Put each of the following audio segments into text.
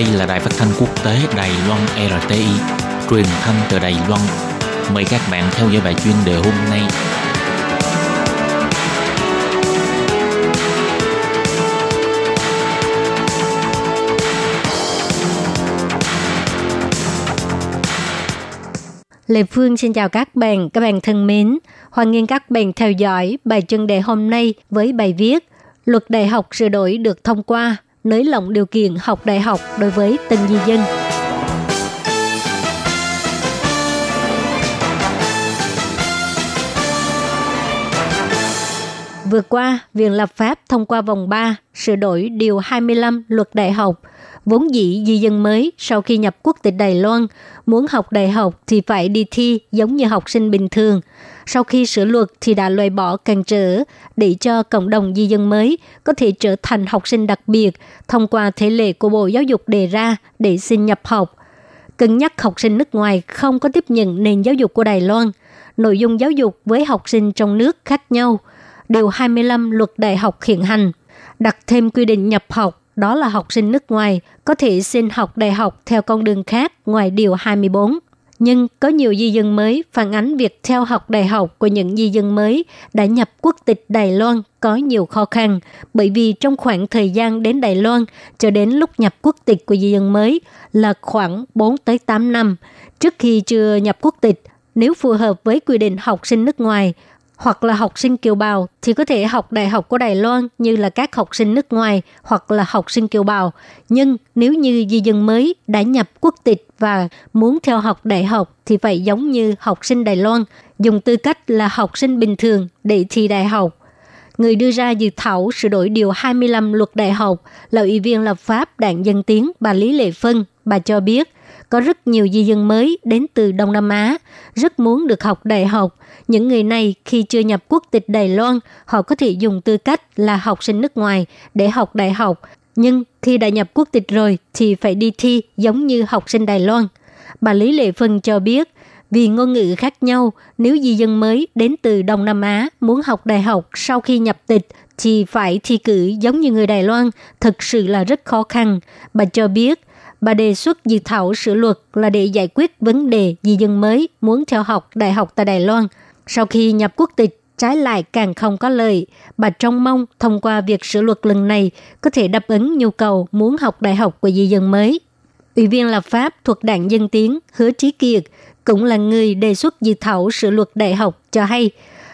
Đây là đài phát thanh quốc tế Đài Loan RTI, truyền thanh từ Đài Loan. Mời các bạn theo dõi bài chuyên đề hôm nay. Lê Phương xin chào các bạn, các bạn thân mến. Hoan nghênh các bạn theo dõi bài chuyên đề hôm nay với bài viết Luật đại học sửa đổi được thông qua, nới lỏng điều kiện học đại học đối với từng di dân. Vừa qua, Viện lập pháp thông qua vòng 3 sửa đổi Điều 25 Luật Đại học. Vốn dĩ di dân mới sau khi nhập quốc tịch Đài Loan, muốn học đại học thì phải đi thi giống như học sinh bình thường. Sau khi sửa luật thì đã loại bỏ cản trở để cho cộng đồng di dân mới có thể trở thành học sinh đặc biệt thông qua thể lệ của Bộ Giáo dục đề ra để xin nhập học. Cân nhắc học sinh nước ngoài không có tiếp nhận nền giáo dục của Đài Loan. Nội dung giáo dục với học sinh trong nước khác nhau – Điều 25 luật đại học hiện hành, đặt thêm quy định nhập học, đó là học sinh nước ngoài có thể xin học đại học theo con đường khác ngoài Điều 24. Nhưng có nhiều di dân mới phản ánh việc theo học đại học của những di dân mới đã nhập quốc tịch Đài Loan có nhiều khó khăn, bởi vì trong khoảng thời gian đến Đài Loan cho đến lúc nhập quốc tịch của di dân mới là khoảng 4 tới 8 năm. Trước khi chưa nhập quốc tịch, nếu phù hợp với quy định học sinh nước ngoài, hoặc là học sinh kiều bào thì có thể học đại học của Đài Loan như là các học sinh nước ngoài hoặc là học sinh kiều bào. Nhưng nếu như di dân mới đã nhập quốc tịch và muốn theo học đại học thì phải giống như học sinh Đài Loan, dùng tư cách là học sinh bình thường để thi đại học. Người đưa ra dự thảo sửa đổi điều 25 luật đại học là ủy viên lập pháp đảng Dân Tiến bà Lý Lệ Phân. Bà cho biết có rất nhiều di dân mới đến từ Đông Nam Á, rất muốn được học đại học. Những người này khi chưa nhập quốc tịch Đài Loan, họ có thể dùng tư cách là học sinh nước ngoài để học đại học. Nhưng khi đã nhập quốc tịch rồi thì phải đi thi giống như học sinh Đài Loan. Bà Lý Lệ Phân cho biết, vì ngôn ngữ khác nhau, nếu di dân mới đến từ Đông Nam Á muốn học đại học sau khi nhập tịch thì phải thi cử giống như người Đài Loan, thực sự là rất khó khăn. Bà cho biết, bà đề xuất dự thảo sửa luật là để giải quyết vấn đề di dân mới muốn theo học đại học tại Đài Loan. Sau khi nhập quốc tịch, trái lại càng không có lợi. Bà trông mong thông qua việc sửa luật lần này có thể đáp ứng nhu cầu muốn học đại học của di dân mới. Ủy viên lập pháp thuộc đảng Dân Tiến Hứa Trí Kiệt cũng là người đề xuất dự thảo sửa luật đại học cho hay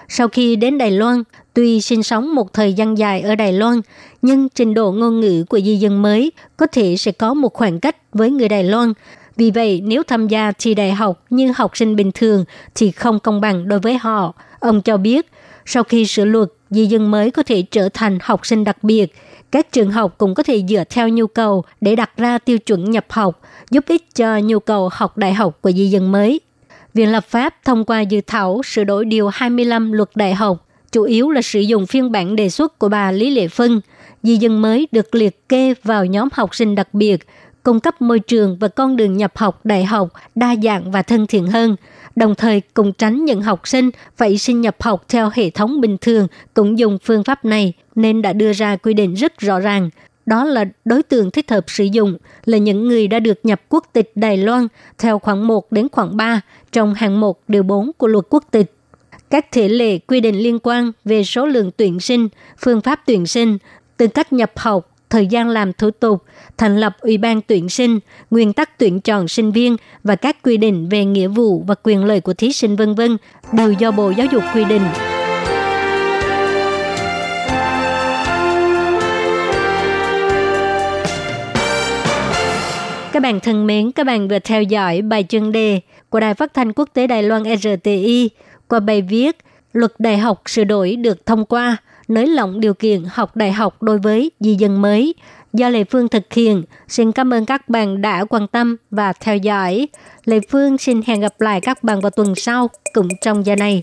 sau khi đến Đài Loan, tuy sinh sống một thời gian dài ở Đài Loan, nhưng trình độ ngôn ngữ của di dân mới có thể sẽ có một khoảng cách với người Đài Loan. Vì vậy, nếu tham gia thi đại học như học sinh bình thường thì không công bằng đối với họ. Ông cho biết, sau khi sửa luật, di dân mới có thể trở thành học sinh đặc biệt. Các trường học cũng có thể dựa theo nhu cầu để đặt ra tiêu chuẩn nhập học, giúp ích cho nhu cầu học đại học của di dân mới. Viện lập pháp thông qua dự thảo sửa đổi Điều 25 luật đại học, chủ yếu là sử dụng phiên bản đề xuất của bà Lý Lệ Phân. Di dân mới được liệt kê vào nhóm học sinh đặc biệt, cung cấp môi trường và con đường nhập học đại học đa dạng và thân thiện hơn, đồng thời cùng tránh những học sinh phải xin nhập học theo hệ thống bình thường cũng dùng phương pháp này nên đã đưa ra quy định rất rõ ràng – đó là đối tượng thích hợp sử dụng là những người đã được nhập quốc tịch Đài Loan theo khoảng 1 đến khoảng 3 trong hạng 1 điều 4 của luật quốc tịch. Các thể lệ quy định liên quan về số lượng tuyển sinh, phương pháp tuyển sinh, tư cách nhập học, thời gian làm thủ tục, thành lập ủy ban tuyển sinh, nguyên tắc tuyển chọn sinh viên và các quy định về nghĩa vụ và quyền lợi của thí sinh vân vân đều do Bộ Giáo dục quy định. Các bạn thân mến, các bạn vừa theo dõi bài chuyên đề của Đài Phát thanh Quốc tế Đài Loan RTI qua bài viết Luật đại học sửa đổi được thông qua, nới lỏng điều kiện học đại học đối với di dân mới do Lê Phương thực hiện. Xin cảm ơn các bạn đã quan tâm và theo dõi. Lê Phương xin hẹn gặp lại các bạn vào tuần sau cũng trong giờ này.